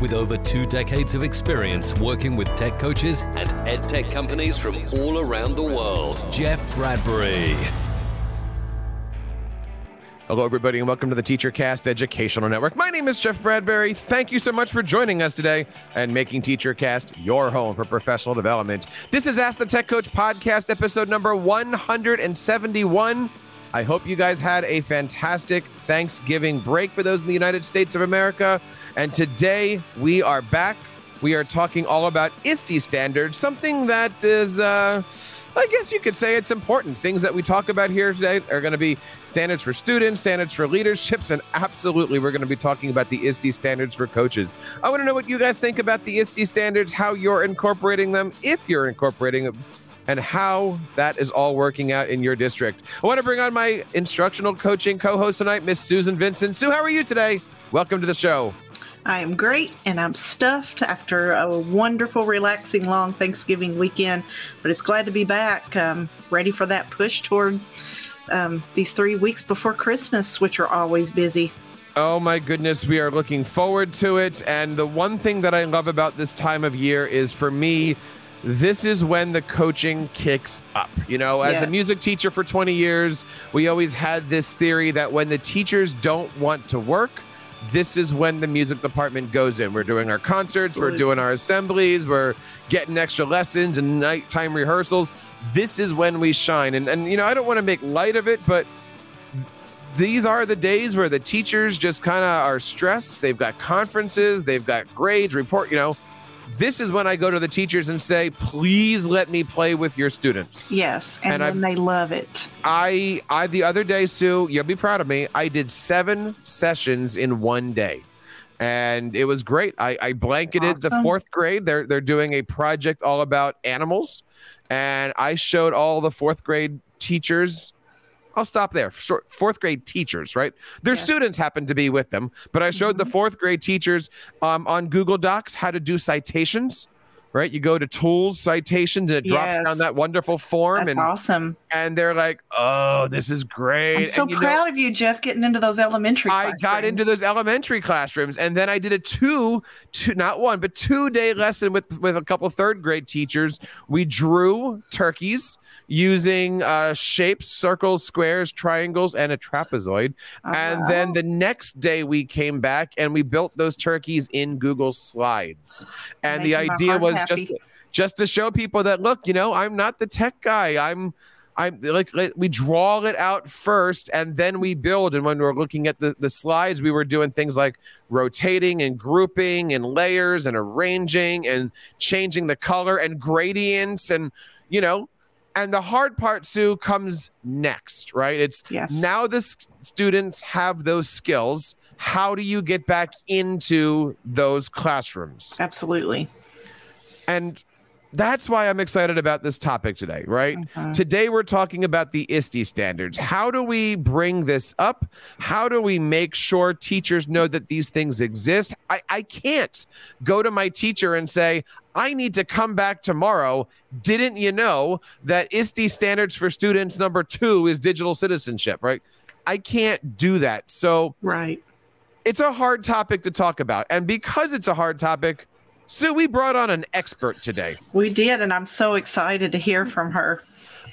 with over two decades of experience working with tech coaches and ed tech companies from all around the world, Jeff Bradbury. Hello, everybody, and welcome to the TeacherCast Educational Network. My name is Jeff Bradbury. Thank you so much for joining us today and making TeacherCast your home for professional development. This is Ask the Tech Coach podcast, episode number 171. I hope you guys had a fantastic Thanksgiving break for those in the United States of America. And today we are back. We are talking all about ISTE standards, something that is. Uh, I guess you could say it's important. Things that we talk about here today are going to be standards for students, standards for leaderships, and absolutely we're going to be talking about the ISTE standards for coaches. I want to know what you guys think about the ISTE standards, how you're incorporating them, if you're incorporating them, and how that is all working out in your district. I want to bring on my instructional coaching co host tonight, Miss Susan Vincent. Sue, how are you today? Welcome to the show. I am great and I'm stuffed after a wonderful, relaxing, long Thanksgiving weekend. But it's glad to be back, um, ready for that push toward um, these three weeks before Christmas, which are always busy. Oh my goodness, we are looking forward to it. And the one thing that I love about this time of year is for me, this is when the coaching kicks up. You know, as Yes. a music teacher for 20 years, we always had this theory that when the teachers don't want to work, this is when the music department goes in. We're doing our concerts, we're doing our assemblies, we're getting extra lessons and nighttime rehearsals. This is when we shine. And and you know, I don't want to make light of it, but these are the days where the teachers just kind of are stressed. They've got conferences, they've got grades, report, you know. This is when I go to the teachers and say, please let me play with your students. Yes, and, And they love it. I I the other day, Sue, you'll be proud of me. I did seven sessions in one day. And it was great. I, I blanketed the fourth grade. They're they're doing a project all about animals. And I showed all the fourth grade teachers. I'll stop there. Short, fourth grade teachers, right? Their students happen to be with them, but I showed the fourth grade teachers um, on Google Docs how to do citations. Right, you go to tools, citations, and it drops Yes. down that wonderful form, That's and awesome. And they're like, "Oh, this is great." I'm so and, you know, proud of you, Jeff, getting into those elementary. I got classrooms. into those elementary classrooms, and then I did a two, two not one, but two day lesson with with a couple third grade teachers. We drew turkeys using uh, shapes, circles, squares, triangles, and a trapezoid. And then the next day we came back and we built those turkeys in Google Slides. And the Making idea was happy. just just to show people that look, you know, I'm not the tech guy. I'm I'm like we draw it out first and then we build. And when we're looking at the, the slides, we were doing things like rotating and grouping and layers and arranging and changing the color and gradients and you know, and the hard part, Sue, comes next, right? It's Yes. now the students have those skills. How do you get back into those classrooms? Absolutely. And that's why I'm excited about this topic today, right? Mhm. Today we're talking about the ISTE standards. How do we bring this up? How do we make sure teachers know that these things exist? I, I can't go to my teacher and say, I need to come back tomorrow. Didn't you know that ISTE standards for students number two is digital citizenship, right? I can't do that. So Right. it's a hard topic to talk about. And because it's a hard topic, Sue, we brought on an expert today. We did, and I'm so excited to hear from her.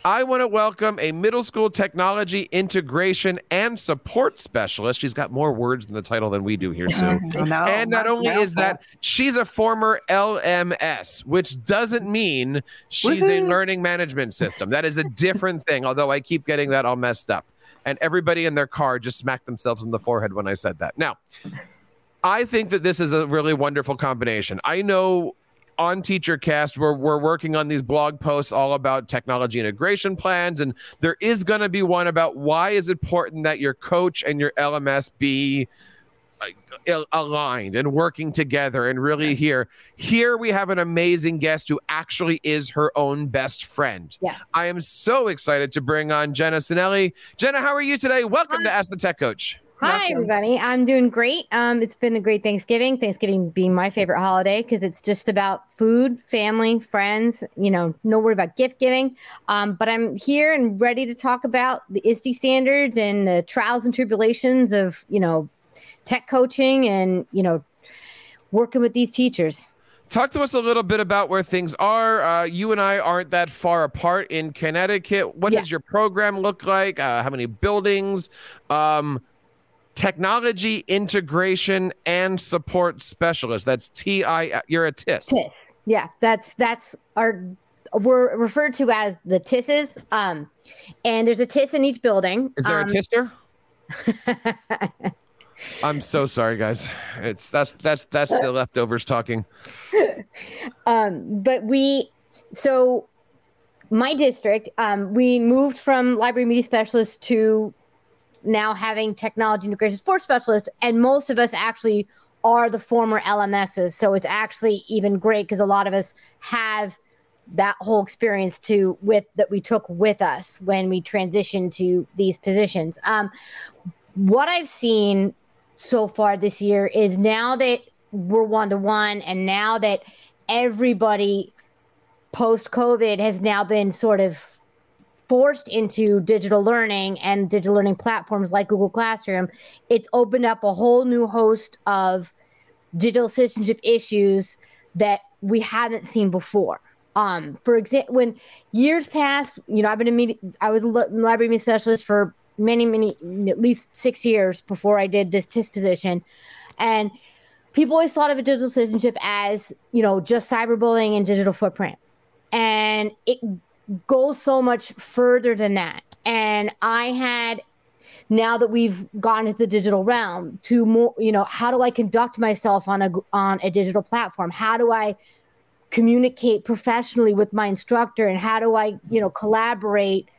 I want to welcome a middle school technology integration and support specialist. She's got more words in the title than we do here, Sue. Know, and not only is that, she's a former LMS, which doesn't mean she's a learning management system. That is a different thing, although I keep getting that all messed up. And everybody in their car just smacked themselves in the forehead when I said that. Now, I think that this is a really wonderful combination. I know on TeacherCast, we're, we're working on these blog posts all about technology integration plans. And there is going to be one about why is it important that your coach and your LMS be uh, aligned and working together and really yes. here here we have an amazing guest who actually is her own best friend yes i am so excited to bring on jenna sinelli jenna how are you today welcome Hi. to ask the tech coach Hi, Welcome. everybody. I'm doing great. Um, it's been a great Thanksgiving. Thanksgiving being my favorite holiday because it's just about food, family, friends. You know, no worry about gift giving. Um, but I'm here and ready to talk about the ISTE standards and the trials and tribulations of you know tech coaching and you know working with these teachers. Talk to us a little bit about where things are. Uh, you and I aren't that far apart in Connecticut. What yeah. does your program look like? Uh, how many buildings? Um, technology integration and support specialist. That's T I. You're a TIS. TIS. Yeah, that's that's our. We're referred to as the TISs. Um, and there's a TIS in each building. Is there um, a TISter? I'm so sorry, guys. It's that's that's that's the leftovers talking. Um, but we so my district, um, we moved from library media specialist to now having technology integration support specialist, and most of us actually are the former LMSs. So it's actually even great because a lot of us have that whole experience to with that we took with us when we transitioned to these positions. Um, what I've seen so far this year is now that we're one to one, and now that everybody post COVID has now been sort of forced into digital learning and digital learning platforms like Google Classroom, it's opened up a whole new host of digital citizenship issues that we haven't seen before. Um, for example, when years past, you know, I've been a media, I was a library media specialist for many, many, at least six years before I did this TIS position, and people always thought of a digital citizenship as you know just cyberbullying and digital footprint, and it goes so much further than that. And I had now that we've gone into the digital realm to more, you know, how do I conduct myself on a on a digital platform? How do I communicate professionally with my instructor and how do I, you know, collaborate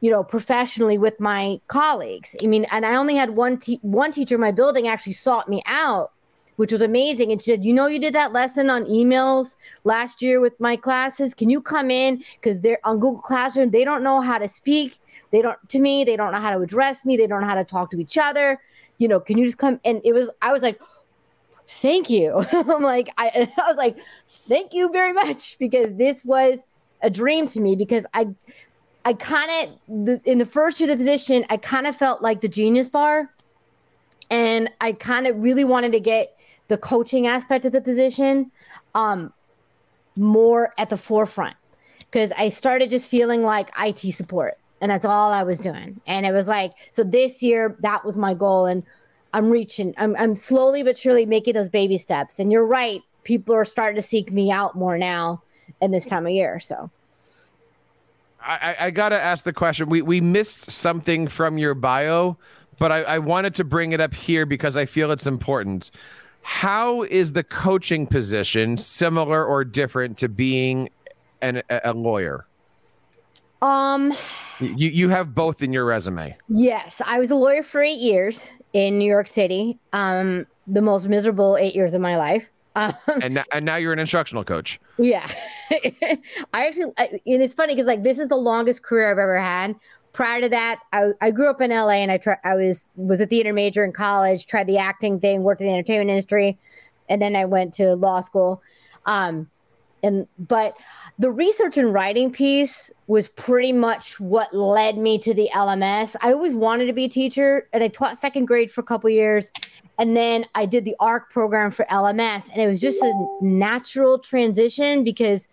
you know professionally with my colleagues i mean and i only had one te- one teacher in my building actually sought me out which was amazing. And she said, You know, you did that lesson on emails last year with my classes. Can you come in? Because they're on Google Classroom, they don't know how to speak. They don't to me, they don't know how to address me, they don't know how to talk to each other. You know, can you just come? And it was, I was like, Thank you. I'm like, I, I was like, Thank you very much because this was a dream to me because I, I kind of, in the first year of the position, I kind of felt like the genius bar. And I kind of really wanted to get the coaching aspect of the position um, more at the forefront because I started just feeling like IT support and that's all I was doing. And it was like, so this year that was my goal. And I'm reaching, I'm, I'm slowly but surely making those baby steps. And you're right. People are starting to seek me out more now in this time of year. So. I, I got to ask the question. We, we missed something from your bio, but I, I wanted to bring it up here because I feel it's important. How is the coaching position similar or different to being an, a lawyer? Um, you you have both in your resume. Yes, I was a lawyer for eight years in New York City. Um, the most miserable eight years of my life. Um, and now, and now you're an instructional coach. Yeah, I actually, I, and it's funny because like this is the longest career I've ever had prior to that, I, I grew up in LA and I I was was a theater major in college, tried the acting thing, worked in the entertainment industry, and then I went to law school. Um, and but the research and writing piece was pretty much what led me to the LMS. I always wanted to be a teacher, and I taught second grade for a couple years, and then I did the ARC program for LMS, and it was just a natural transition because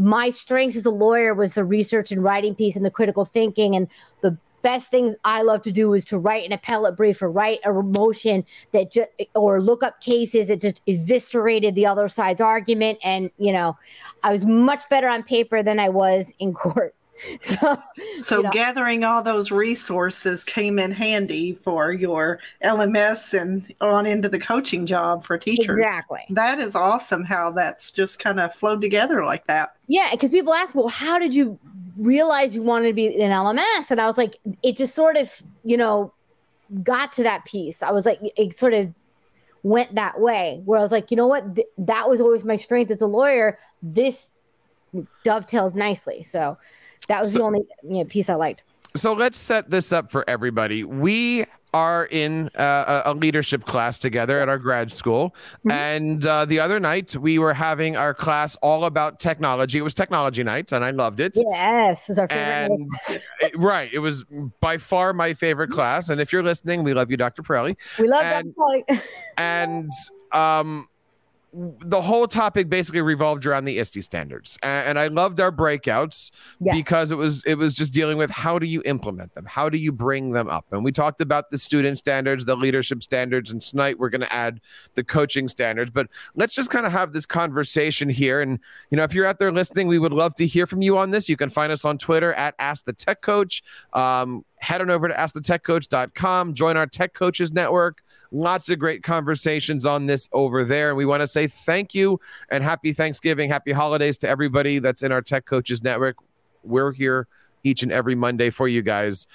my strengths as a lawyer was the research and writing piece and the critical thinking and the best things I love to do is to write an appellate brief or write a motion that just or look up cases that just eviscerated the other side's argument. And you know, I was much better on paper than I was in court. so, so you know. gathering all those resources came in handy for your LMS and on into the coaching job for teachers. Exactly. That is awesome how that's just kind of flowed together like that. Yeah, because people ask, well, how did you realize you wanted to be an LMS? And I was like, it just sort of, you know, got to that piece. I was like, it sort of went that way where I was like, you know what? Th- that was always my strength as a lawyer. This dovetails nicely. So that was so, the only you know, piece I liked. So let's set this up for everybody. We are in uh, a leadership class together at our grad school. Mm-hmm. And uh, the other night, we were having our class all about technology. It was technology night, and I loved it. Yes, our favorite. And, it, right. It was by far my favorite class. And if you're listening, we love you, Dr. Pirelli. We love and, Dr. Pirelli. and um, the whole topic basically revolved around the ISTE standards, and I loved our breakouts yes. because it was it was just dealing with how do you implement them, how do you bring them up, and we talked about the student standards, the leadership standards, and tonight we're going to add the coaching standards. But let's just kind of have this conversation here, and you know if you're out there listening, we would love to hear from you on this. You can find us on Twitter at Ask the Tech Coach. Um, head on over to askthetechcoach.com, join our Tech Coaches Network. Lots of great conversations on this over there. And we want to say thank you and happy Thanksgiving, happy holidays to everybody that's in our Tech Coaches Network. We're here each and every Monday for you guys.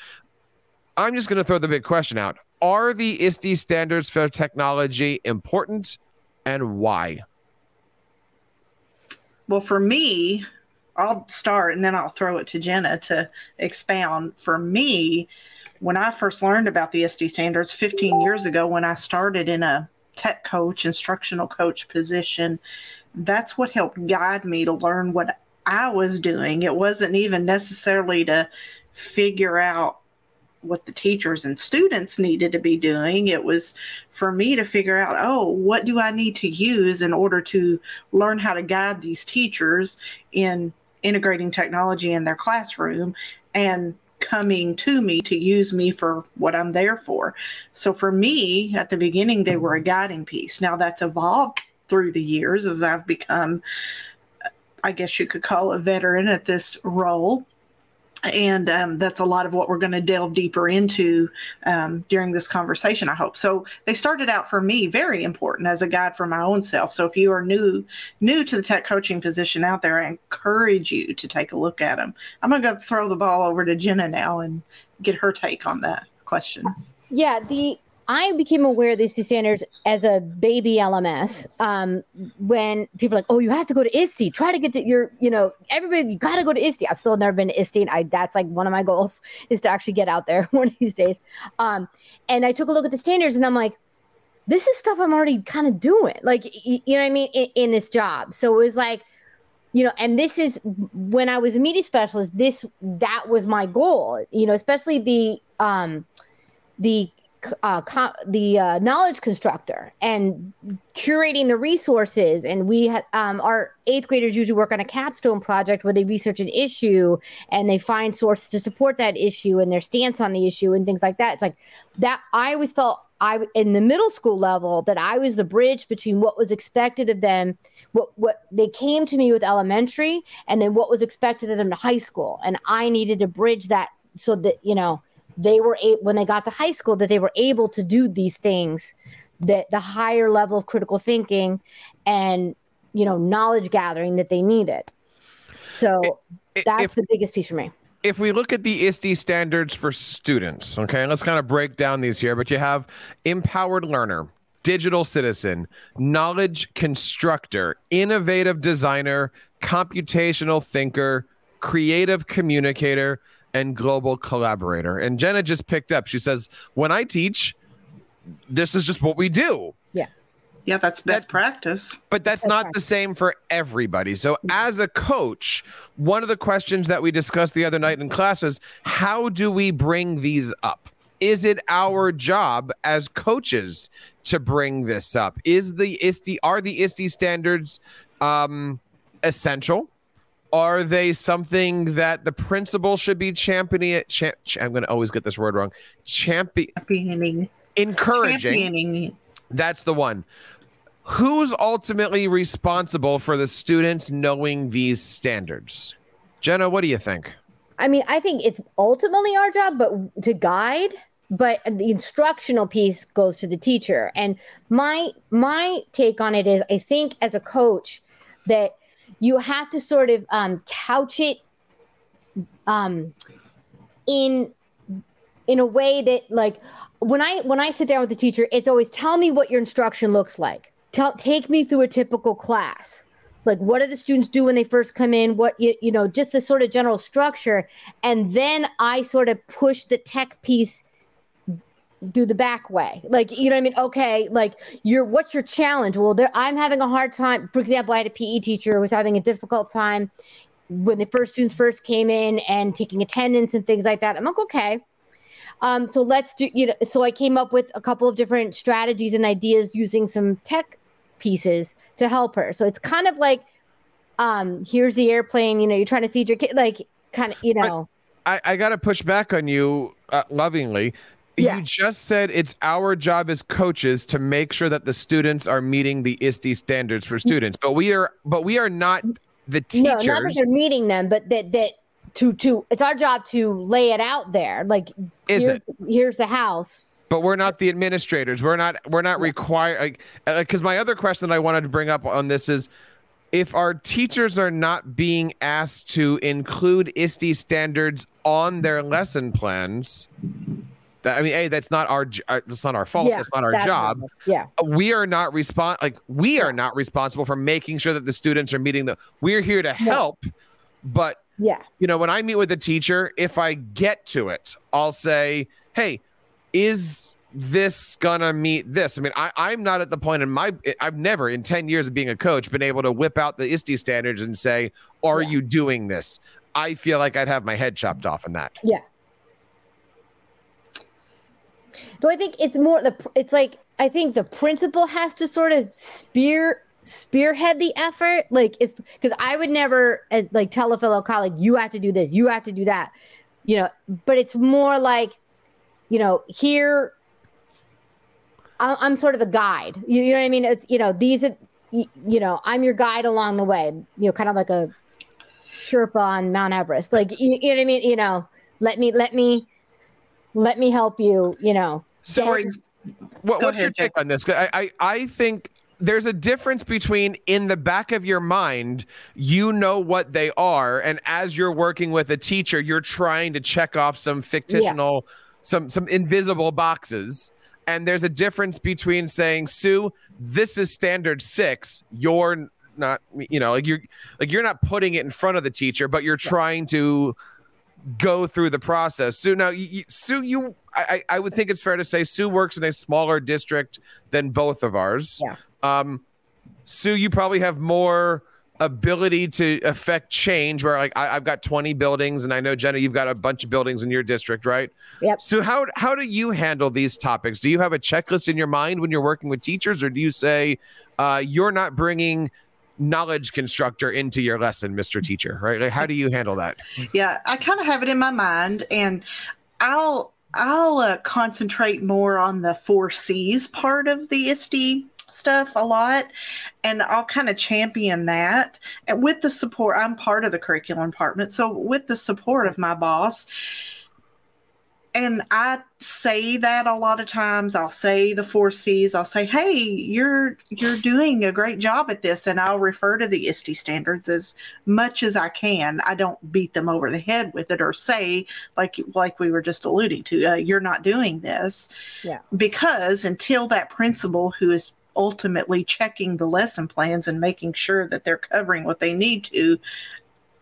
I'm just going to throw the big question out. Are the ISTE standards for technology important and why? Well, for me, I'll start and then I'll throw it to Jenna to expound. For me, when I first learned about the ISTE standards 15 years ago, when I started in a tech coach, instructional coach position, that's what helped guide me to learn what I was doing. It wasn't even necessarily to figure out what the teachers and students needed to be doing. It was for me to figure out, oh, what do I need to use in order to learn how to guide these teachers in integrating technology in their classroom and coming to me to use me for what I'm there for. So for me, at the beginning, they were a guiding piece. Now that's evolved through the years as I've become, I guess you could call a veteran at this role and um, that's a lot of what we're going to delve deeper into um, during this conversation i hope. So they started out for me very important as a guide for my own self. So if you are new new to the tech coaching position out there i encourage you to take a look at them i'm going to throw the ball over to jenna now and get her take on that question. Yeah the I became aware of these two standards as a baby LMS um, when people are like, oh, you have to go to ISTE. Try to get to your, you know, everybody, you got to go to ISTE. I've still never been to ISTE. And I, that's like one of my goals is to actually get out there one of these days. Um, and I took a look at the standards and I'm like, this is stuff I'm already kind of doing. Like, you know what I mean? In, in this job. So it was like, you know, and this is when I was a media specialist, this, that was my goal, you know, especially the, um, the uh, the uh, knowledge constructor and curating the resources. And we um, our eighth graders usually work on a capstone project where they research an issue and they find sources to support that issue and their stance on the issue and things like that. It's like that. I always felt I in the middle school level that I was the bridge between what was expected of them, what what they came to me with elementary, and then what was expected of them to high school, and I needed to bridge that so that you know they were a- when they got to high school that they were able to do these things that the higher level of critical thinking and you know knowledge gathering that they needed. So that's if, the biggest piece for me. If we look at the ISTE standards for students okay let's kind of break down these here but you have empowered learner digital citizen knowledge constructor innovative designer computational thinker creative communicator and global collaborator. And Jenna just picked up. She says, "When I teach, this is just what we do." Yeah. Yeah, that's best that, practice. But that's, that's not practice. the same for everybody. So, as a coach, one of the questions that we discussed the other night in class is how do we bring these up? Is it our job as coaches to bring this up? Is the ISTE are the ISTE standards um, essential? Are they something that the principal should be championing? Cha- I'm going to always get this word wrong. Champi- championing. Encouraging. Championing. That's the one. Who's ultimately responsible for the students knowing these standards? Jenna, what do you think? I mean, I think it's ultimately our job, but to guide, but the instructional piece goes to the teacher. And my my take on it is I think as a coach that you have to sort of um, couch it um, in in a way that like when I when I sit down with the teacher, it's always tell me what your instruction looks like. Tell take me through a typical class. Like what do the students do when they first come in? What you, you know, just the sort of general structure. And then I sort of push the tech piece do the back way. Like, you know what I mean? Okay, like you're what's your challenge? Well, there I'm having a hard time. For example, I had a PE teacher who was having a difficult time when the first students first came in and taking attendance and things like that. I'm like, okay. Um, so let's do, you know, so I came up with a couple of different strategies and ideas using some tech pieces to help her. So it's kind of like, um, here's the airplane, you know, you're trying to feed your kid, like kind of, you know. I, I got to push back on you uh, lovingly. Yeah. You just said it's our job as coaches to make sure that the students are meeting the ISTE standards for mm-hmm. students, but we are, but we are not mm-hmm. the teachers. No, not that they're meeting them, but that that to to it's our job to lay it out there. Like Is here's, here's the house. but we're not the administrators. We're not we're not required like uh, because my other question I wanted to bring up on this is if our teachers are not being asked to include ISTE standards on their lesson plans, I mean, a that's not our uh, that's not our fault. Yeah, that's not our that's job. what- Yeah. We are not respon like we are not responsible for making sure that the students are meeting the. We're here to help, but Yeah. you know, when I meet with a teacher, if I get to it, I'll say, hey, is this gonna meet this? I mean, I, I'm not at the point in my I've never in 10 years of being a coach been able to whip out the ISTE standards and say, Are Yeah. you doing this? I feel like I'd have my head chopped off in that. Yeah. Do I think it's more the it's like I think the principal has to sort of spear spearhead the effort? Like it's because I would never as like tell a fellow colleague you have to do this you have to do that you know? But it's more like you know here I'm sort of the guide. You, you know what I mean? It's you know these are you, you know I'm your guide along the way you know kind of like a Sherpa on Mount Everest. Like you, you know what I mean? You know let me let me let me help you you know So For what, ex- what- Go what's your ahead, Jake. take on this? I, I I think there's a difference between in the back of your mind, you know what they are, and as you're working with a teacher, you're trying to check off some fictional, some some invisible boxes. And there's a difference between saying, Sue, this is standard six. You're not, you know, like you're like you're not putting it in front of the teacher, but you're trying to go through the process. Sue, now, you, Sue, you, I, I I would think it's fair to say Sue works in a smaller district than both of ours. Yeah. Um, Sue, you probably have more ability to affect change. Where like I, I've got 20 buildings, and I know Jenna, you've got a bunch of buildings in your district, right? Yep. So how how do you handle these topics? Do you have a checklist in your mind when you're working with teachers, or do you say uh, you're not bringing knowledge constructor into your lesson, Mr. Teacher? Right? Like, how do you handle that? yeah i kind of have it in my mind and i'll i'll uh, concentrate more on the four c's part of the ISTE stuff a lot and i'll kind of champion that and with the support i'm part of the curriculum department so with the support of my boss and I say that a lot of times. I'll say the four C's. I'll say, "Hey, you're you're doing a great job at this," and I'll refer to the ISTE standards as much as I can. I don't beat them over the head with it or say like like we were just alluding to, uh, "You're not doing this," Yeah. because until that principal who is ultimately checking the lesson plans and making sure that they're covering what they need to,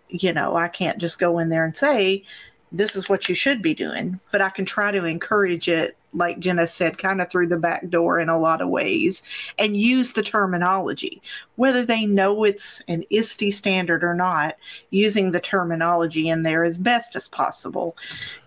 you know, I can't just go in there and say, this is what you should be doing. But I can try to encourage it, like Jenna said, kind of through the back door in a lot of ways and use the terminology. Whether they know it's an ISTE standard or not, using the terminology in there as best as possible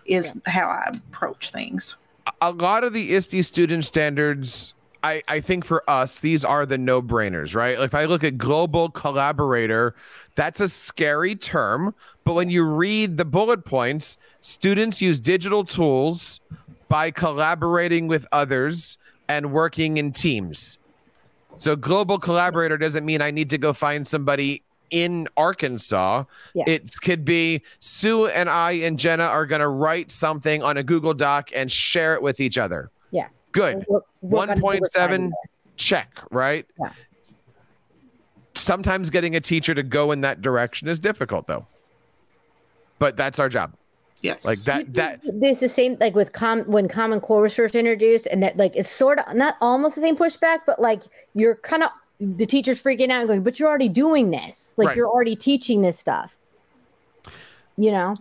is how I approach things. a lot of the ISTE student standards, I, I think for us, these are the no brainers, right? If I look at global collaborator, that's a scary term. But when you read the bullet points, students use digital tools by collaborating with others and working in teams. So, global collaborator doesn't mean I need to go find somebody in Arkansas. Yeah. It could be Sue and I and Jenna are going to write something on a Google Doc and share it with each other. Yeah. Good. Work- work on 1.7 check, right? Yeah. Sometimes getting a teacher to go in that direction is difficult though. But that's our job. Yes. Like that that there's the same like with com when Common Core was first introduced, and that like it's sort of not almost the same pushback, but like you're kind of the teacher's freaking out and going, but you're already doing this, like Right. you're already teaching this stuff. You know,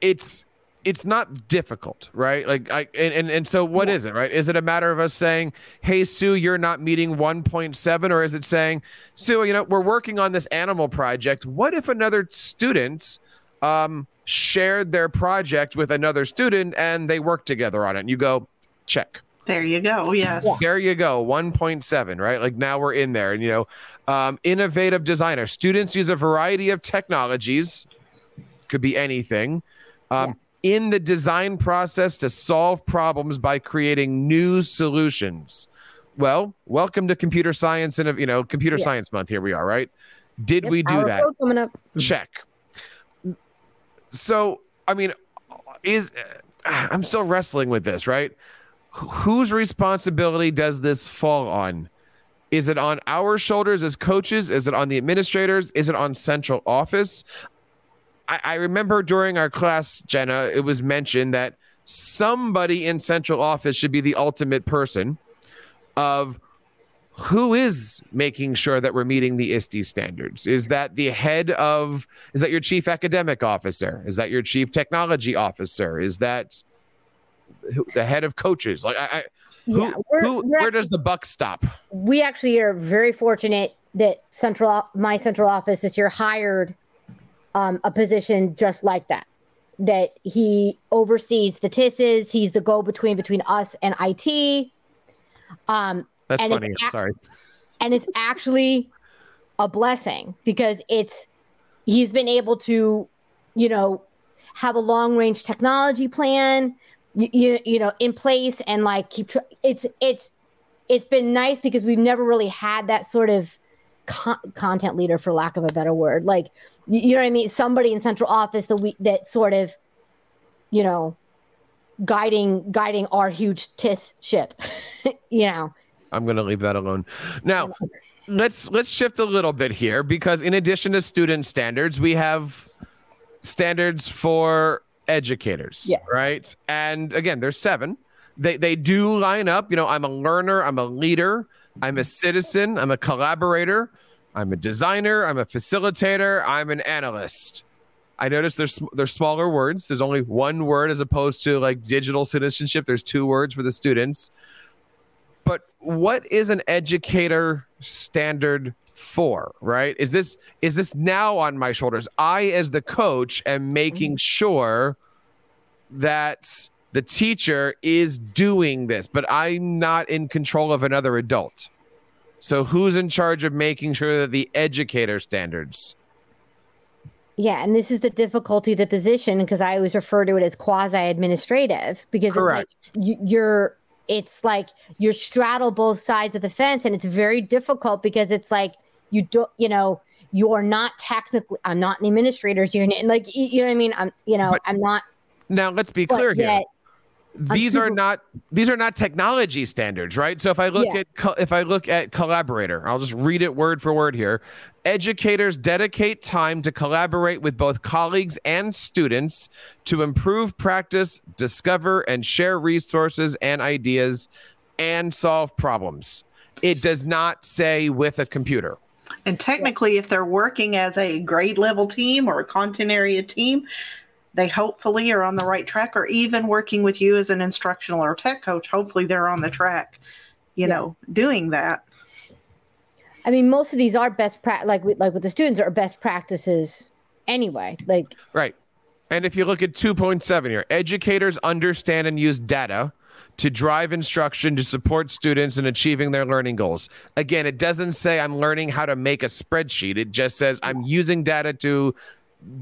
it's it's not difficult, right? Like I and and, and so what is it, right? Is it a matter of us saying, "Hey Sue, you're not meeting 1.7," or is it saying, "Sue, you know, we're working on this animal project. What if another student um shared their project with another student and they work together on it?" And you go, "Check." there you go. Yes. There you go, 1.7, right? Like now we're in there. And, you know, um, innovative designer. Students use a variety of technologies, could be anything, um, in the design process to solve problems by creating new solutions. Well, welcome to computer science and, you know, computer Yeah. science month. Here we are, right? Did Yep, we do that? coming up? check. So, I mean, is uh, I'm still wrestling with this, right? Wh- Whose responsibility does this fall on? Is it on our shoulders as coaches? Is it on the administrators? Is it on central office? I, I remember during our class, Jenna, it was mentioned that somebody in central office should be the ultimate person of who is making sure that we're meeting the ISTE standards? Is that the head of, is that your chief academic officer? Is that your chief technology officer? Is that the head of coaches? Like, I, I who, Yeah, we're- who, we're where does the buck stop? we actually are very fortunate that central my central office this year hired um, a position just like that that he oversees the TISs. He's the go-between between us and IT. Um, That's And funny. Sorry. and it's actually a blessing because it's he's been able to you know have a long range technology plan you, you, you know in place and like keep tr- it's it's it's been nice because we've never really had that sort of con- content leader for lack of a better word like you, you know what i mean somebody in central office that we that sort of you know guiding guiding our huge tis ship you know I'm going to leave that alone. Now, let's let's shift a little bit here because in addition to student standards, we have standards for educators, Yes. right? And again, there's seven. They they do line up. You know, I'm a learner, I'm a leader, I'm a citizen, I'm a collaborator, I'm a designer, I'm a facilitator, I'm an analyst. I noticed there's there's smaller words. There's only one word as opposed to like digital citizenship. There's two words for the students. But what is an educator standard for, right? Is this is this now on my shoulders? I as the coach am making mm-hmm. sure that the teacher is doing this, but I'm not in control of another adult. So who's in charge of making sure that the educator standards? Yeah, and this is the difficulty of the position because I always refer to it as quasi-administrative because Correct. it's like you, you're it's like you straddle both sides of the fence and it's very difficult because it's like you don't you know you're not technically I'm not an administrator's unit and like you, know what I mean I'm you know But- I'm not Now let's be clear here. yet these are not these are not technology standards right? So if i look Yeah. at co- if i look at collaborator i'll just read it word for word here. Educators dedicate time to collaborate with both colleagues and students to improve practice discover and share resources and ideas and solve problems. It does not say with a computer. And technically, if they're working as a grade level team or a content area team, they hopefully are on the right track, or even working with you as an instructional or tech coach, hopefully they're on the track, you Yeah. know, doing that. I mean most of these are best pra- like with, like with the students are best practices anyway like Right. And if you look at 2.7 here, educators understand and use data to drive instruction to support students in achieving their learning goals. Again, it doesn't say I'm learning how to make a spreadsheet. It just says I'm using data to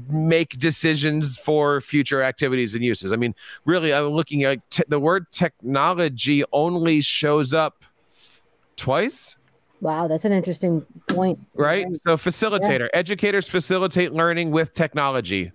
make decisions for future activities and uses. I mean, really, I'm looking at te- the word technology only shows up twice wow that's an interesting point right? So facilitator, educators facilitate learning with technology.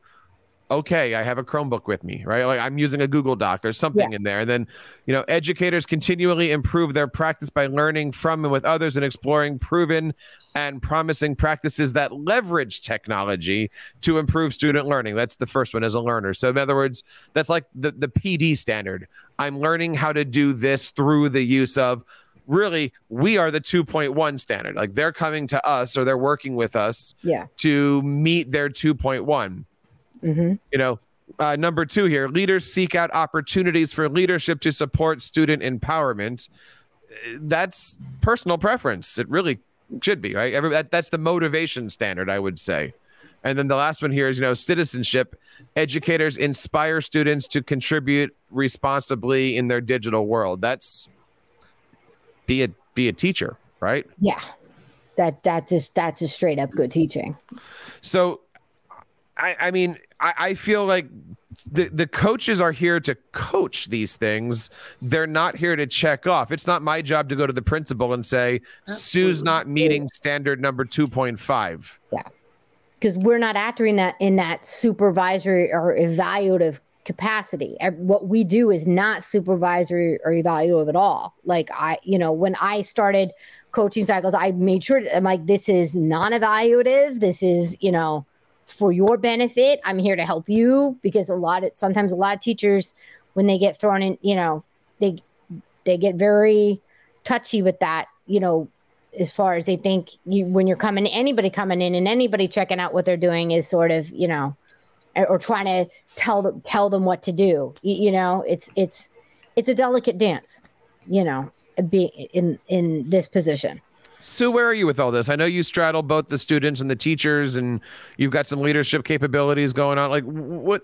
Okay, I have a Chromebook with me, right? Like I'm using a Google Doc or something in there. And then, you know, educators continually improve their practice by learning from and with others and exploring proven and promising practices that leverage technology to improve student learning. That's the first one as a learner. So, in other words, that's like the, the PD standard. I'm learning how to do this through the use of really we are the 2.1 standard like they're coming to us or they're working with us yeah to meet their 2.1 mm-hmm. you know uh, number two here leaders seek out opportunities for leadership to support student empowerment that's personal preference it really should be right? Every, that, that's the motivation standard i would say. And then the last one here is you know citizenship. Educators inspire students to contribute responsibly in their digital world. That's be a be a teacher right? Yeah. That that's just that's just straight up good teaching. So i i mean i i feel like the, the coaches are here to coach these things. They're not here to check off. It's not my job to go to the principal and say, Sue's not meeting standard number 2.5. Yeah. Because we're not acting that in that supervisory or evaluative capacity. What we do is not supervisory or evaluative at all. Like I, you know, when I started coaching cycles, I made sure I'm like, this is non-evaluative. This is, you know, for your benefit. I'm here to help you because a lot of sometimes a lot of teachers when they get thrown in, you know, they they get very touchy with that, you know, as far as they think you when you're coming anybody coming in and anybody checking out what they're doing is sort of, you know, or trying to tell them tell them what to do. You, you know, it's it's it's a delicate dance, you know, be in in this position. Sue, where are you with all this? I know you straddle both the students and the teachers, and you've got some leadership capabilities going on. Like, what,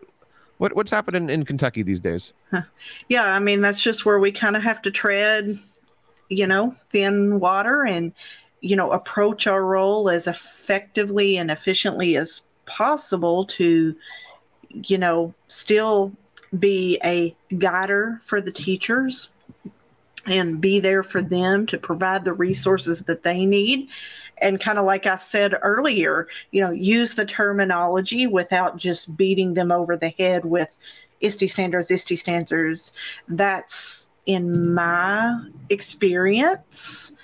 what, what's happening in Kentucky these days? Yeah, I mean that's just where we kind of have to tread, you know, thin water, and you know, approach our role as effectively and efficiently as possible to, you know, still be a guider for the teachers and be there for them to provide the resources that they need and kind of like I said earlier, you know, use the terminology without just beating them over the head with ISTE standards, ISTE standards. That's in my experience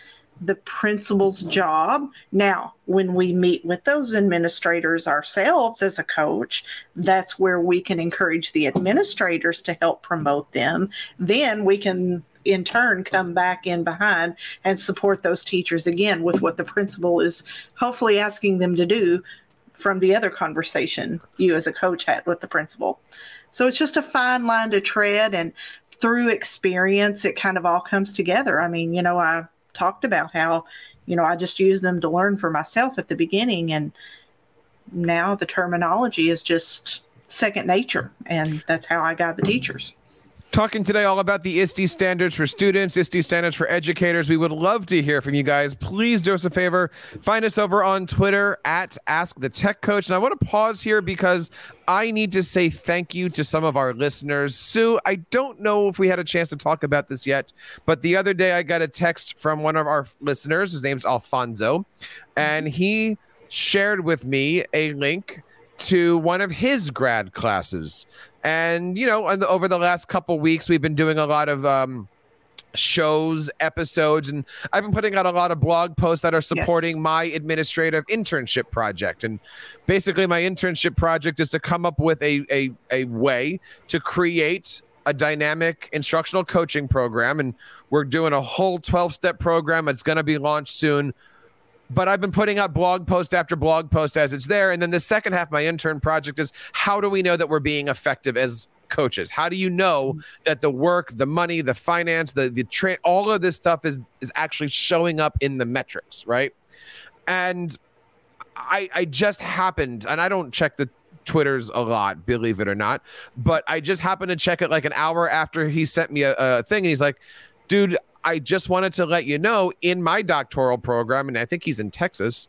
the principal's job. Now, when we meet with those administrators ourselves as a coach, that's where we can encourage the administrators to help promote them. Then we can in turn come back in behind and support those teachers again with what the principal is hopefully asking them to do from the other conversation you as a coach had with the principal. So it's just a fine line to tread and through experience it kind of all comes together. I mean, you know, I talked about how, you know, I just used them to learn for myself at the beginning and now the terminology is just second nature and that's how I guide the teachers. Talking today all about the ISTE standards for students, ISTE standards for educators. We would love to hear from you guys. Please do us a favor. Find us over on Twitter at Ask the Tech Coach. And I want to pause here because I need to say thank you to some of our listeners. Sue, I don't know if we had a chance to talk about this yet, but the other day I got a text from one of our listeners. His name's Alfonso, and he shared with me a link to one of his grad classes and you know, over the last couple weeks, we've been doing a lot of um, shows, episodes, and I've been putting out a lot of blog posts that are supporting yes. my administrative internship project. And basically, my internship project is to come up with a a, a way to create a dynamic instructional coaching program and we're doing a whole 12 step program it's going to be launched soon but I've been putting out blog post after blog post as it's there. And then the second half of my intern project is how do we know that we're being effective as coaches? How do you know mm-hmm. that the work, the money, the finance, the the train, all of this stuff is is actually showing up in the metrics, right? And I I just happened, and I don't check the Twitters a lot, believe it or not, but I just happened to check it like an hour after he sent me a, a thing, and he's like, "Dude, I just wanted to let you know in my doctoral program, and I think he's in Texas,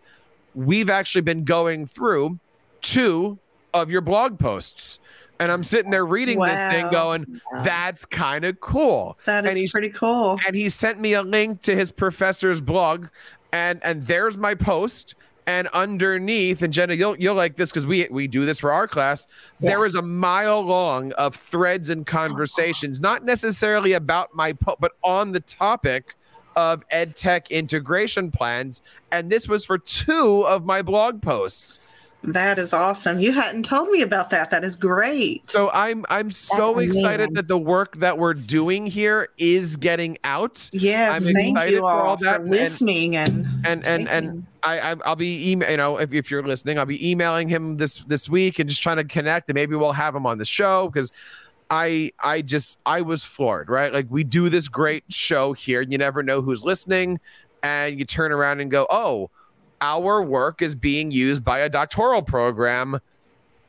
we've actually been going through two of your blog posts. And I'm sitting there reading wow. this thing going, that's kind of cool. That is pretty cool. And he sent me a link to his professor's blog. And and there's my post and underneath and jenna you'll you'll like this because we we do this for our class yeah. there is a mile long of threads and conversations not necessarily about my po- but on the topic of ed tech integration plans. And this was for two of my blog posts. That is awesome. You hadn't told me about that. That is great. So I'm I'm so That's excited amazing. that the work that we're doing here is getting out. Yes, I'm thank excited you for all all that, for listening and And and and I, I I'll be email you know if, if you're listening I'll be emailing him this this week and just trying to connect and maybe we'll have him on the show because I I just I was floored right like we do this great show here and you never know who's listening and you turn around and go oh our work is being used by a doctoral program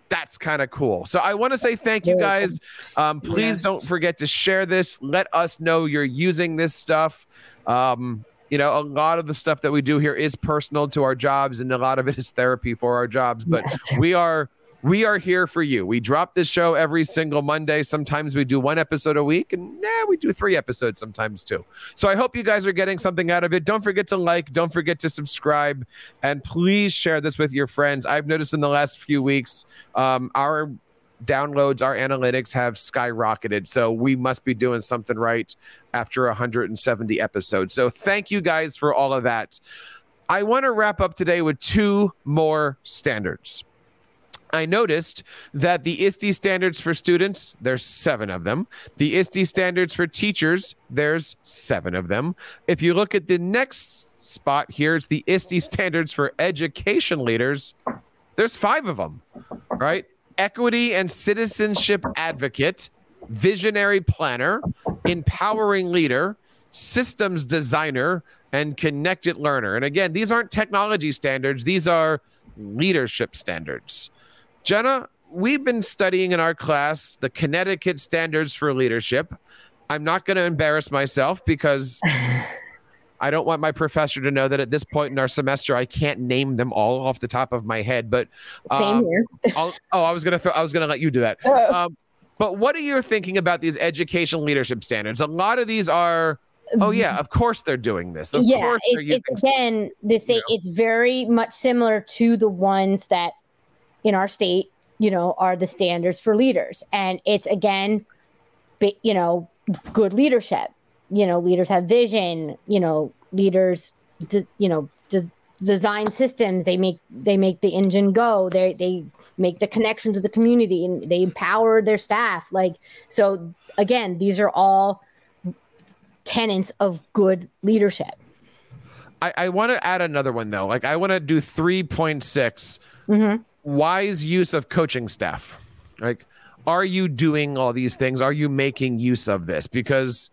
that's kind of cool so I want to say thank you guys um, please Yes. don't forget to share this let us know you're using this stuff um, you know, a lot of the stuff that we do here is personal to our jobs, and a lot of it is therapy for our jobs. But Yes. we are we are here for you. We drop this show every single Monday. Sometimes we do one episode a week, and yeah, we do three episodes sometimes too. So I hope you guys are getting something out of it. Don't forget to like, don't forget to subscribe, and please share this with your friends. I've noticed in the last few weeks, um, our downloads, our analytics have skyrocketed. So we must be doing something right after 170 episodes. So thank you guys for all of that. I want to wrap up today with two more standards. I noticed that the ISTE standards for students, there's seven of them. The ISTE standards for teachers, there's seven of them. If you look at the next spot here, it's the ISTE standards for education leaders, there's five of them, right? Equity and citizenship advocate, visionary planner, empowering leader, systems designer, and connected learner. And again, these aren't technology standards, these are leadership standards. Jenna, we've been studying in our class the Connecticut Standards for Leadership. I'm not going to embarrass myself because I don't want my professor to know that at this point in our semester I can't name them all off the top of my head. But Same um, oh, I was gonna th- I was gonna let you do that. Um, but what are you thinking about these education leadership standards? A lot of these are. Oh yeah, of course they're doing this. Of yeah, it, it's again the same. you It's very much similar to the ones that in our state, you know, are the standards for leaders, and it's again, you know, good leadership. You know, leaders have vision. You know, leaders, de- you know, de- design systems. They make they make the engine go. They they make the connection to the community, and they empower their staff. Like so, again, these are all tenets of good leadership. I, I want to add another one though. Like I want to do three point six. Mm-hmm. Wise use of coaching staff. Like, are you doing all these things? Are you making use of this? Because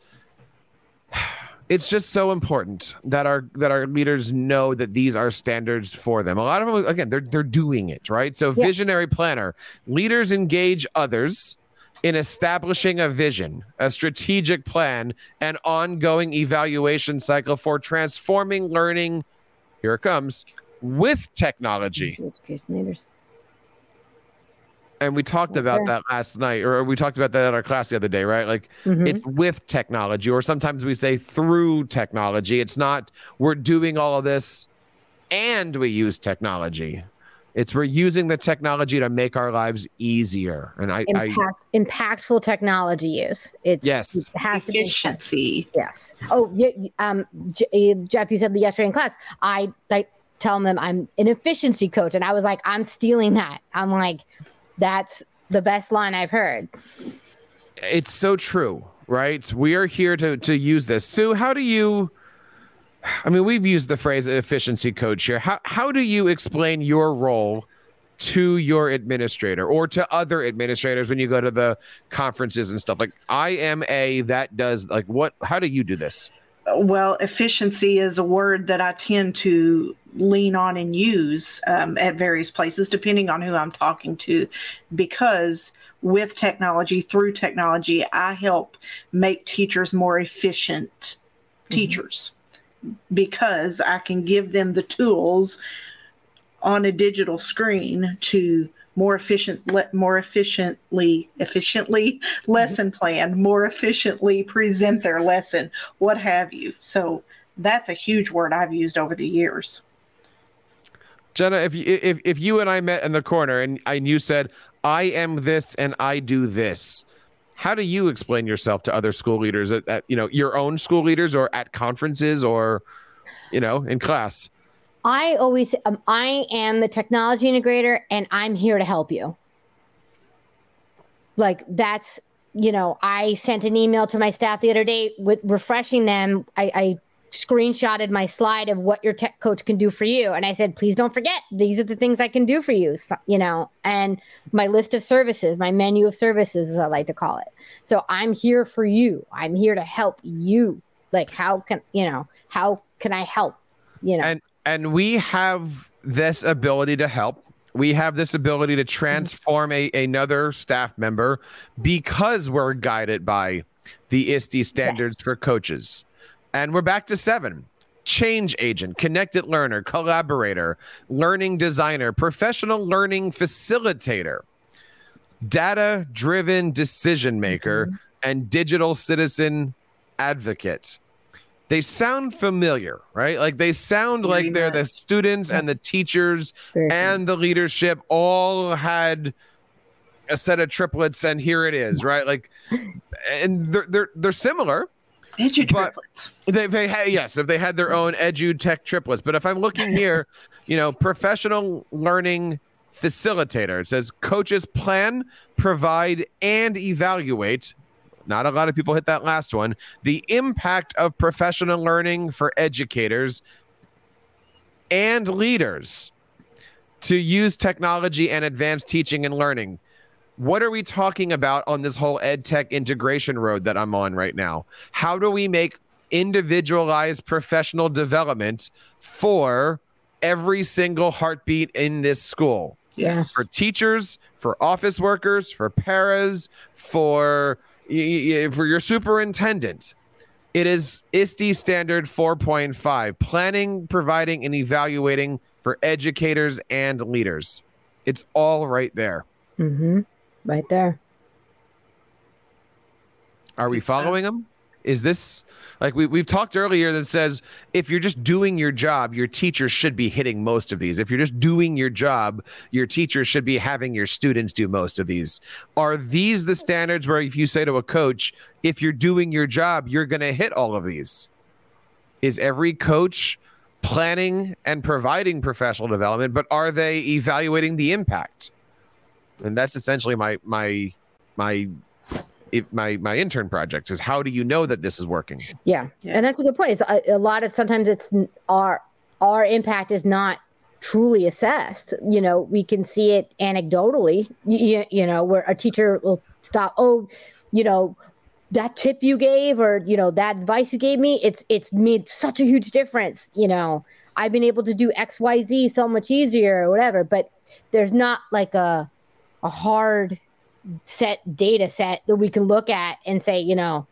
it's just so important that our that our leaders know that these are standards for them. A lot of them, again, they're they're doing it right. So, Yeah. visionary planner leaders engage others in establishing a vision, a strategic plan, an ongoing evaluation cycle for transforming learning. Here it comes with technology. Education leaders. And we talked about that last night, or we talked about that in our class the other day, right? Like Mhm. it's with technology, or sometimes we say through technology. It's not we're doing all of this and we use technology. It's we're using the technology to make our lives easier. And I, I impactful technology use. It's Yes. it has to be efficiency. yes. Oh, yeah. Um, J- Jeff, you said yesterday in class. I like telling them I'm an efficiency coach, and I was like, I'm stealing that. I'm like, that's the best line I've heard. it's so true, right? We are here to to use this. Sue, how do you I mean, we've used the phrase efficiency coach here. How how do you explain your role to your administrator or to other administrators when you go to the conferences and stuff? Like I am a that does like what how do you do this? Well, efficiency is a word that I tend to lean on and use um, at various places, depending on who I'm talking to, because with technology, through technology, I help make teachers more efficient teachers because I can give them the tools on a digital screen to more efficient le- more efficiently efficiently lesson mm-hmm. plan more efficiently present their lesson what have you. So that's a huge word i've used over the years. Jenna, if you if if you and I met in the corner and and you said I am this and I do this, how do you explain yourself to other school leaders at, at you know your own school leaders or at conferences or you know in class? I always, um, I am the technology integrator and I'm here to help you. Like that's, you know, I sent an email to my staff the other day with refreshing them. I, I screenshotted my slide of what your tech coach can do for you. And I said, please don't forget, these are the things I can do for you, so, you know, and my list of services, my menu of services, as I like to call it. So I'm here for you. I'm here to help you. Like, how can, you know, how can I help? You know, and and we have this ability to help we have this ability to transform a, another staff member because we're guided by the ISTE standards yes. for coaches. And we're back to seven change agent, connected learner, collaborator, learning designer, professional learning facilitator, data driven decision maker, mm-hmm. and digital citizen advocate they sound familiar, right? Like they sound Very like they're much. the students and the teachers Very and the leadership all had a set of triplets, and here it is, right? Like, and they're they're they're similar. Edu triplets. They, they had, yes, if they had their own edu tech triplets. But if I'm looking here, you know, professional learning facilitator, it says coaches plan, provide, and evaluate not a lot of people hit that last one. The impact of professional learning for educators and leaders to use technology and advanced teaching and learning. What are we talking about on this whole ed tech integration road that I'm on right now? How do we make individualized professional development for every single heartbeat in this school? Yes. For teachers, for office workers, for paras, for for your superintendent, it is ISTE standard 4.5 planning, providing, and evaluating for educators and leaders. It's all right there. Mm-hmm. Right there. Are we following them? Is this like we, we've talked earlier that says if you're just doing your job, your teacher should be hitting most of these. If you're just doing your job, your teacher should be having your students do most of these. Are these the standards where if you say to a coach, if you're doing your job, you're going to hit all of these? Is every coach planning and providing professional development, but are they evaluating the impact? And that's essentially my my my it, my my intern project is how do you know that this is working? Yeah, yeah. and that's a good point. It's a, a, lot of sometimes it's our our impact is not truly assessed. You know we can see it anecdotally. You, you know where a teacher will stop oh you know that tip you gave or you know that advice you gave me it's it's made such a huge difference you know. I've been able to do xyz so much easier or whatever but there's not like a a hard set data set that we can look at and say, you know,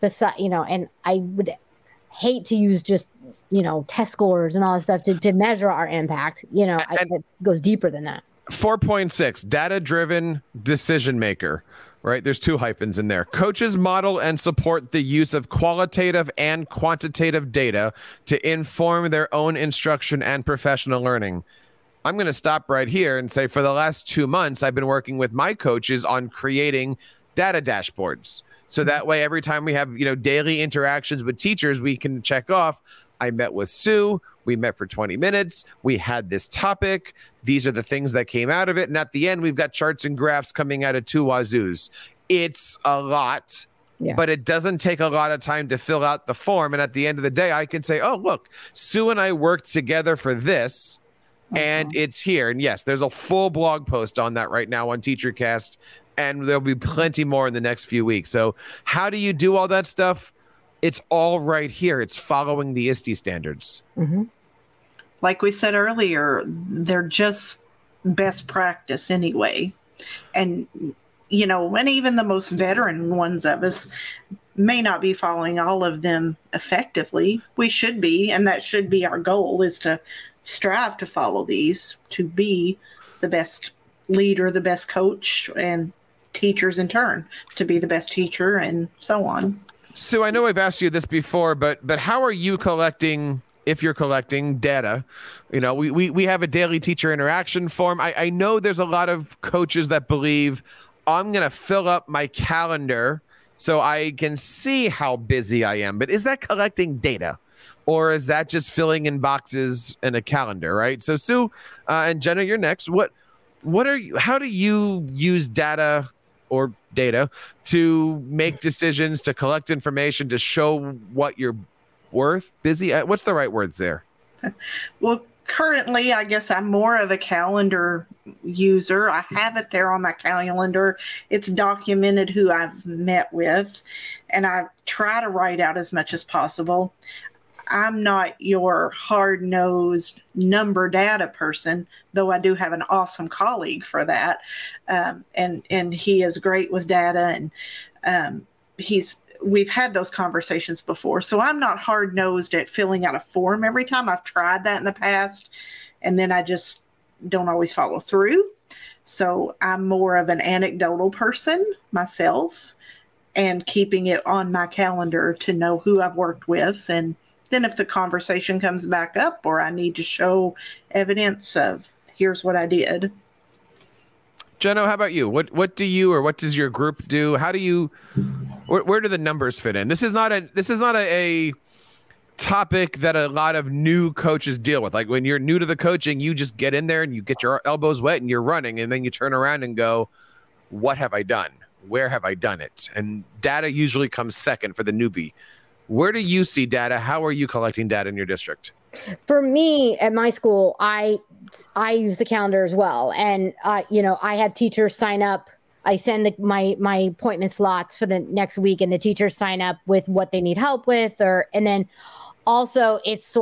beside, you know, and I would hate to use just, you know, test scores and all that stuff to, to measure our impact. You know, I, it goes deeper than that. 4.6 data driven decision maker right? There's two hyphens in there. Coaches model and support the use of qualitative and quantitative data to inform their own instruction and professional learning. I'm going to stop right here and say for the last two months, I've been working with my coaches on creating data dashboards. So that way, every time we have, you know, daily interactions with teachers, we can check off. I met with Sue. We met for 20 minutes. We had this topic. These are the things that came out of it. And at the end, we've got charts and graphs coming out of two wazoos. It's a lot. Yeah. But it doesn't take a lot of time to fill out the form. And at the end of the day, I can say, oh, look, Sue and I worked together for this and uh-huh. it's here. And yes, there's a full blog post on that right now on TeacherCast, and there'll be plenty more in the next few weeks. So, how do you do all that stuff? It's all right here. It's following the ISTE standards. Mm-hmm. Like we said earlier, they're just best practice anyway. And, you know, and even the most veteran ones of us may not be following all of them effectively. We should be, and that should be our goal is to strive to follow these to be the best leader, the best coach, and teachers in turn to be the best teacher and so on. So I know I've asked you this before, but but how are you collecting if you're collecting data? You know, we we, we have a daily teacher interaction form. I, I know there's a lot of coaches that believe I'm going to fill up my calendar so I can see how busy I am. But is that collecting data? Or is that just filling in boxes in a calendar, right? So Sue uh, and Jenna, you're next. What what are you how do you use data or data to make decisions, to collect information, to show what you're worth? Busy? Uh, what's the right words there? Well, currently, I guess I'm more of a calendar user. I have it there on my calendar. It's documented who I've met with, and I try to write out as much as possible. I'm not your hard nosed number data person, though I do have an awesome colleague for that. Um, and, and he is great with data and um, he's, we've had those conversations before. So I'm not hard nosed at filling out a form every time. I've tried that in the past and then I just don't always follow through. So I'm more of an anecdotal person myself and keeping it on my calendar to know who I've worked with and then if the conversation comes back up or I need to show evidence of here's what I did. Jenna, how about you? What what do you or what does your group do? How do you where, where do the numbers fit in? This is not a this is not a, a topic that a lot of new coaches deal with. Like when you're new to the coaching, you just get in there and you get your elbows wet and you're running and then you turn around and go, "What have I done? Where have I done it?" And data usually comes second for the newbie. Where do you see data? How are you collecting data in your district? For me at my school, I I use the calendar as well, and uh, you know I have teachers sign up. I send the, my my appointment slots for the next week, and the teachers sign up with what they need help with, or and then also it's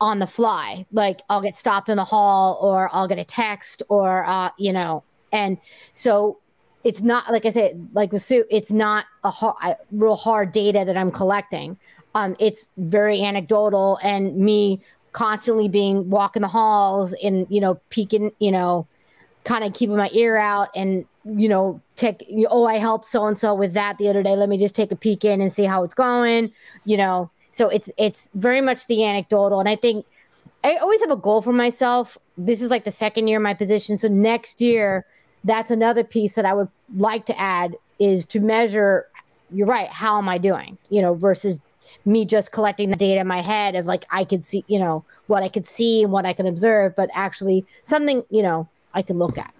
on the fly. Like I'll get stopped in the hall, or I'll get a text, or uh, you know, and so it's not like I said, like with Sue, it's not a hard, real hard data that I'm collecting. Um, it's very anecdotal, and me constantly being walking the halls and you know peeking, you know, kind of keeping my ear out and you know take oh I helped so and so with that the other day. Let me just take a peek in and see how it's going. You know, so it's it's very much the anecdotal, and I think I always have a goal for myself. This is like the second year in my position, so next year that's another piece that I would like to add is to measure. You're right. How am I doing? You know, versus me just collecting the data in my head of like I could see, you know, what I could see and what I can observe, but actually something, you know, I can look at.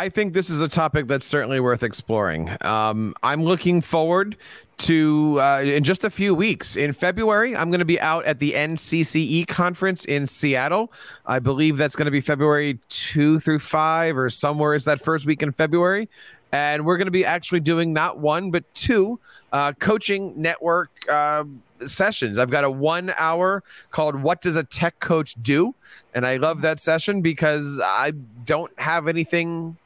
I think this is a topic that's certainly worth exploring. Um, I'm looking forward to uh, in just a few weeks. In February, I'm going to be out at the NCCE conference in Seattle. I believe that's going to be February 2 through 5 or somewhere is that first week in February. And we're going to be actually doing not one, but two uh, coaching network uh, sessions. I've got a one hour called What Does a Tech Coach Do? And I love that session because I don't have anything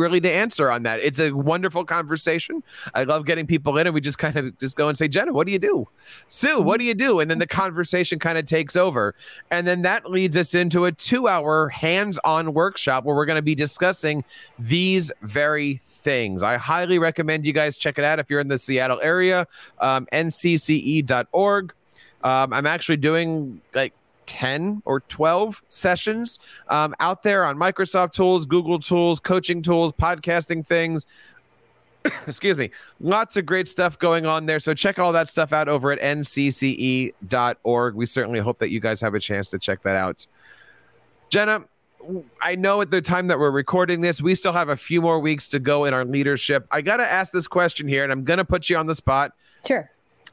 really to answer on that. It's a wonderful conversation. I love getting people in and we just kind of just go and say, Jenna, what do you do? Sue, what do you do? And then the conversation kind of takes over. And then that leads us into a two hour hands on workshop where we're going to be discussing these very things. I highly recommend you guys check it out if you're in the Seattle area, um, ncce.org. Um, I'm actually doing like 10 or 12 sessions um, out there on Microsoft tools, Google tools, coaching tools, podcasting things. Excuse me. Lots of great stuff going on there. So check all that stuff out over at ncce.org. We certainly hope that you guys have a chance to check that out. Jenna, I know at the time that we're recording this, we still have a few more weeks to go in our leadership. I got to ask this question here, and I'm going to put you on the spot. Sure.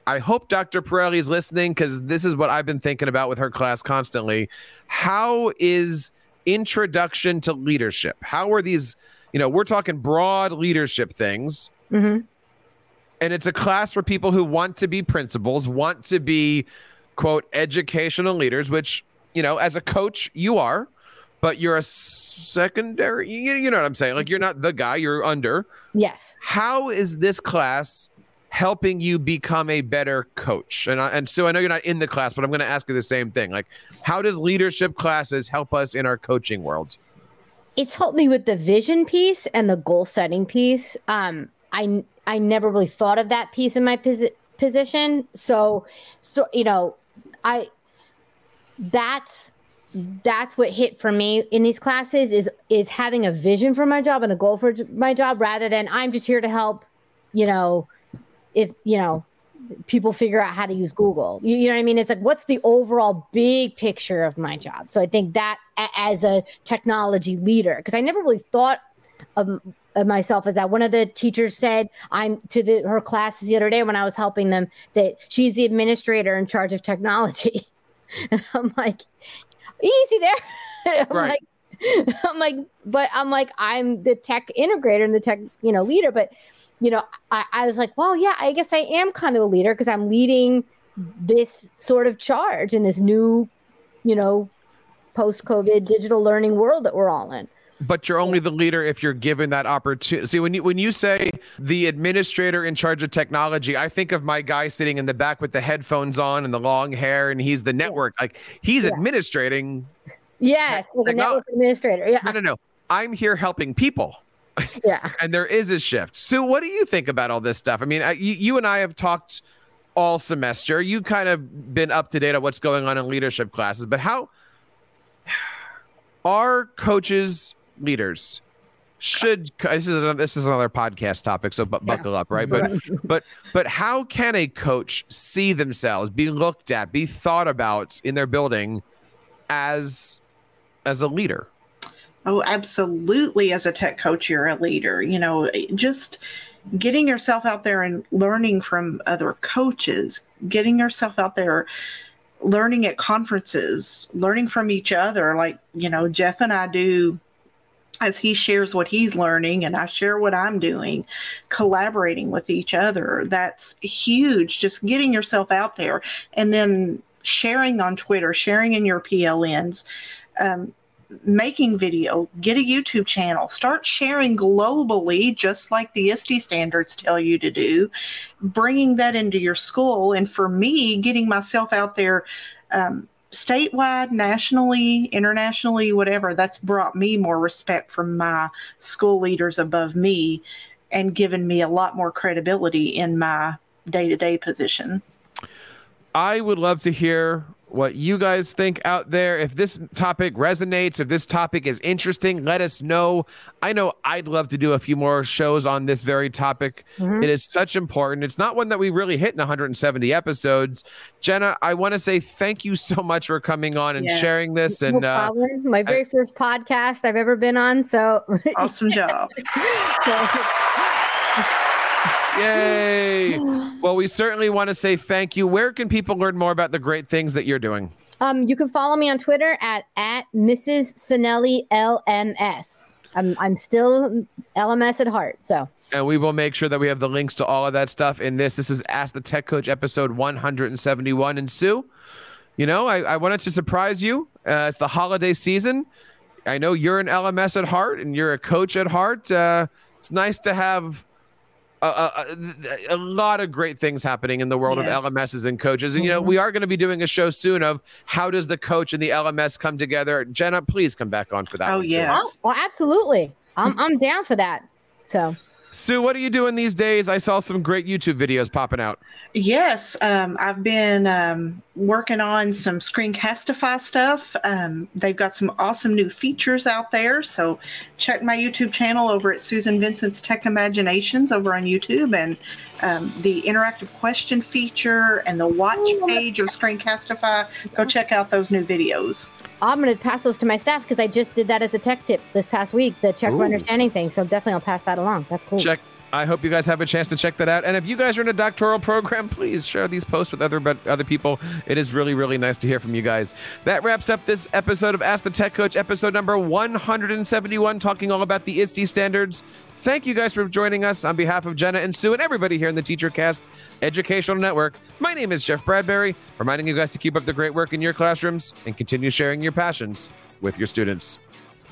I hope Dr. Pirelli is listening because this is what I've been thinking about with her class constantly. How is introduction to leadership? How are these, you know, we're talking broad leadership things. Mm-hmm. And it's a class for people who want to be principals, want to be, quote, educational leaders, which, you know, as a coach, you are, but you're a secondary, you, you know what I'm saying? Like you're not the guy, you're under. Yes. How is this class helping you become a better coach? And I, and so I know you're not in the class, but I'm going to ask you the same thing. Like, how does leadership classes help us in our coaching world? It's helped me with the vision piece and the goal setting piece. Um, I I never really thought of that piece in my posi- position. So, so you know, I that's that's what hit for me in these classes is is having a vision for my job and a goal for my job rather than I'm just here to help, you know, if you know people figure out how to use Google. You, you know what I mean? It's like what's the overall big picture of my job. So I think that as a technology leader, because I never really thought of, of myself as that. One of the teachers said I'm to the, her classes the other day when I was helping them that she's the administrator in charge of technology. And I'm like, easy there. I'm Right. like, I'm like, but I'm like, I'm the tech integrator and the tech, you know, leader. But, you know, I, I was like, well, yeah, I guess I am kind of the leader because I'm leading this sort of charge in this new, you know, post COVID digital learning world that we're all in. but you're only the leader if you're given that opportunity. See, when you when you say the administrator in charge of technology, I think of my guy sitting in the back with the headphones on and the long hair, and he's the network. Like he's Yeah. administrating. Yes, a Technol- network administrator. Yeah, No, no, no. I'm here helping people, yeah. and there is a shift. Sue, what do you think about all this stuff? I mean, I, you, you and I have talked all semester. You kind of been up to date on what's going on in leadership classes, but how are coaches leaders? Should this is another, this is another podcast topic, so bu- buckle up, right? But but but how can a coach see themselves, be looked at, be thought about in their building as as a leader? Oh, absolutely. As a tech coach, you're a leader. You know, just getting yourself out there and learning from other coaches, getting yourself out there, learning at conferences, learning from each other. Like, you know, Jeff and I do as he shares what he's learning and I share what I'm doing, collaborating with each other. That's huge. Just getting yourself out there and then sharing on Twitter, sharing in your PLNs. Um, making video, get a YouTube channel, start sharing globally, just like the ISTE standards tell you to do, bringing that into your school. And for me, getting myself out there um, statewide, nationally, internationally, whatever, that's brought me more respect from my school leaders above me and given me a lot more credibility in my day to day position. I would love to hear what you guys think out there. If this topic resonates, if this topic is interesting, let us know. I know I'd love to do a few more shows on this very topic. Mhm. It is such important. It's not one that we really hit in 170 episodes. Jenna, I want to say thank you so much for coming on and Yes. sharing this. No And uh. My very first podcast I've ever been on. So, Awesome job. so yay! Well, we certainly want to say thank you. Where can people learn more about the great things that you're doing? Um, you can follow me on Twitter at at Mrs. Sinelli LMS. I'm I'm still LMS at heart. So and we will make sure that we have the links to all of that stuff in this. This is Ask the Tech Coach episode 171. And Sue, you know, I, I wanted to surprise you. Uh, it's the holiday season. I know you're an LMS at heart and you're a coach at heart. Uh, it's nice to have a, a, a, a lot of great things happening in the world Yes. of LMSs and coaches. And, you know, mm-hmm. we are going to be doing a show soon of how does the coach and the LMS come together. Jenna, please come back on for that. Oh, too. yes. oh, well, absolutely. I'm I'm down for that. So Sue, what are you doing these days? I saw some great YouTube videos popping out. Yes, um, I've been um, working on some Screencastify stuff. Um, they've got some awesome new features out there. So check my YouTube channel over at Susan Vincent's Tech Imaginations over on YouTube and um, the interactive question feature and the watch page of Screencastify. Go check out those new videos. I'm going to pass those to my staff because I just did that as a tech tip this past week, the check Ooh. for understanding thing. So definitely I'll pass that along. That's cool. check i hope you guys have a chance to check that out. And if you guys are in a doctoral program please share these posts with other but other people. It is really really nice to hear from you guys. That wraps up this episode of ask the tech coach episode number 171 talking all about the ISTE standards. Thank you guys for joining us on behalf of jenna and sue and everybody here in the TeacherCast educational network. My name is jeff bradbury reminding you guys to keep up the great work in your classrooms and continue sharing your passions with your students